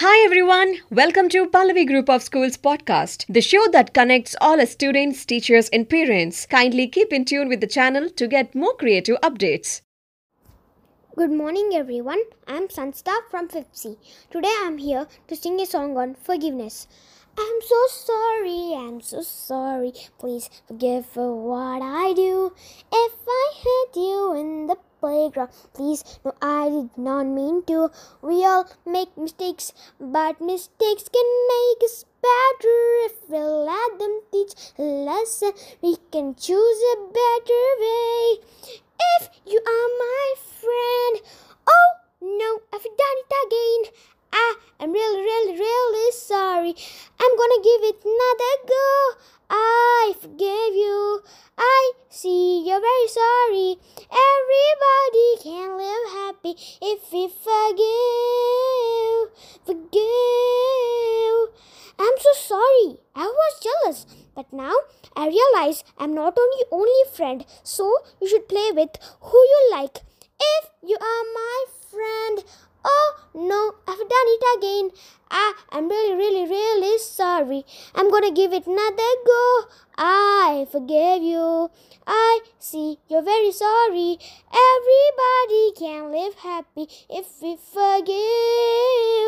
Hi everyone, welcome to Pallavi Group of Schools podcast, the show that connects all students, teachers, and parents. Kindly keep in tune with the channel to get more creative updates. Good morning, everyone. I'm Sansta from 5th C. Today I'm here to sing a song on forgiveness. I'm so sorry, I'm so sorry. Please forgive for what I do. If I hurt you in the playground, please, no, I did not mean to. We all make mistakes, but mistakes can make us better if we let them teach a lesson. We can choose a better way. If you are my friend, oh no, I've done it again. I am really, really, really sorry. I'm gonna give it another go. I sorry. Everybody can live happy if we forgive. Forgive. I'm so sorry. I was jealous. But now I realize I'm not only only friend, so you should play with who you like. If you are my friend, oh no, I've done it again. Ah, I am really, really, really sorry. I'm gonna give it another go. I forgive you. I see you're very sorry. Everybody can live happy if we forgive.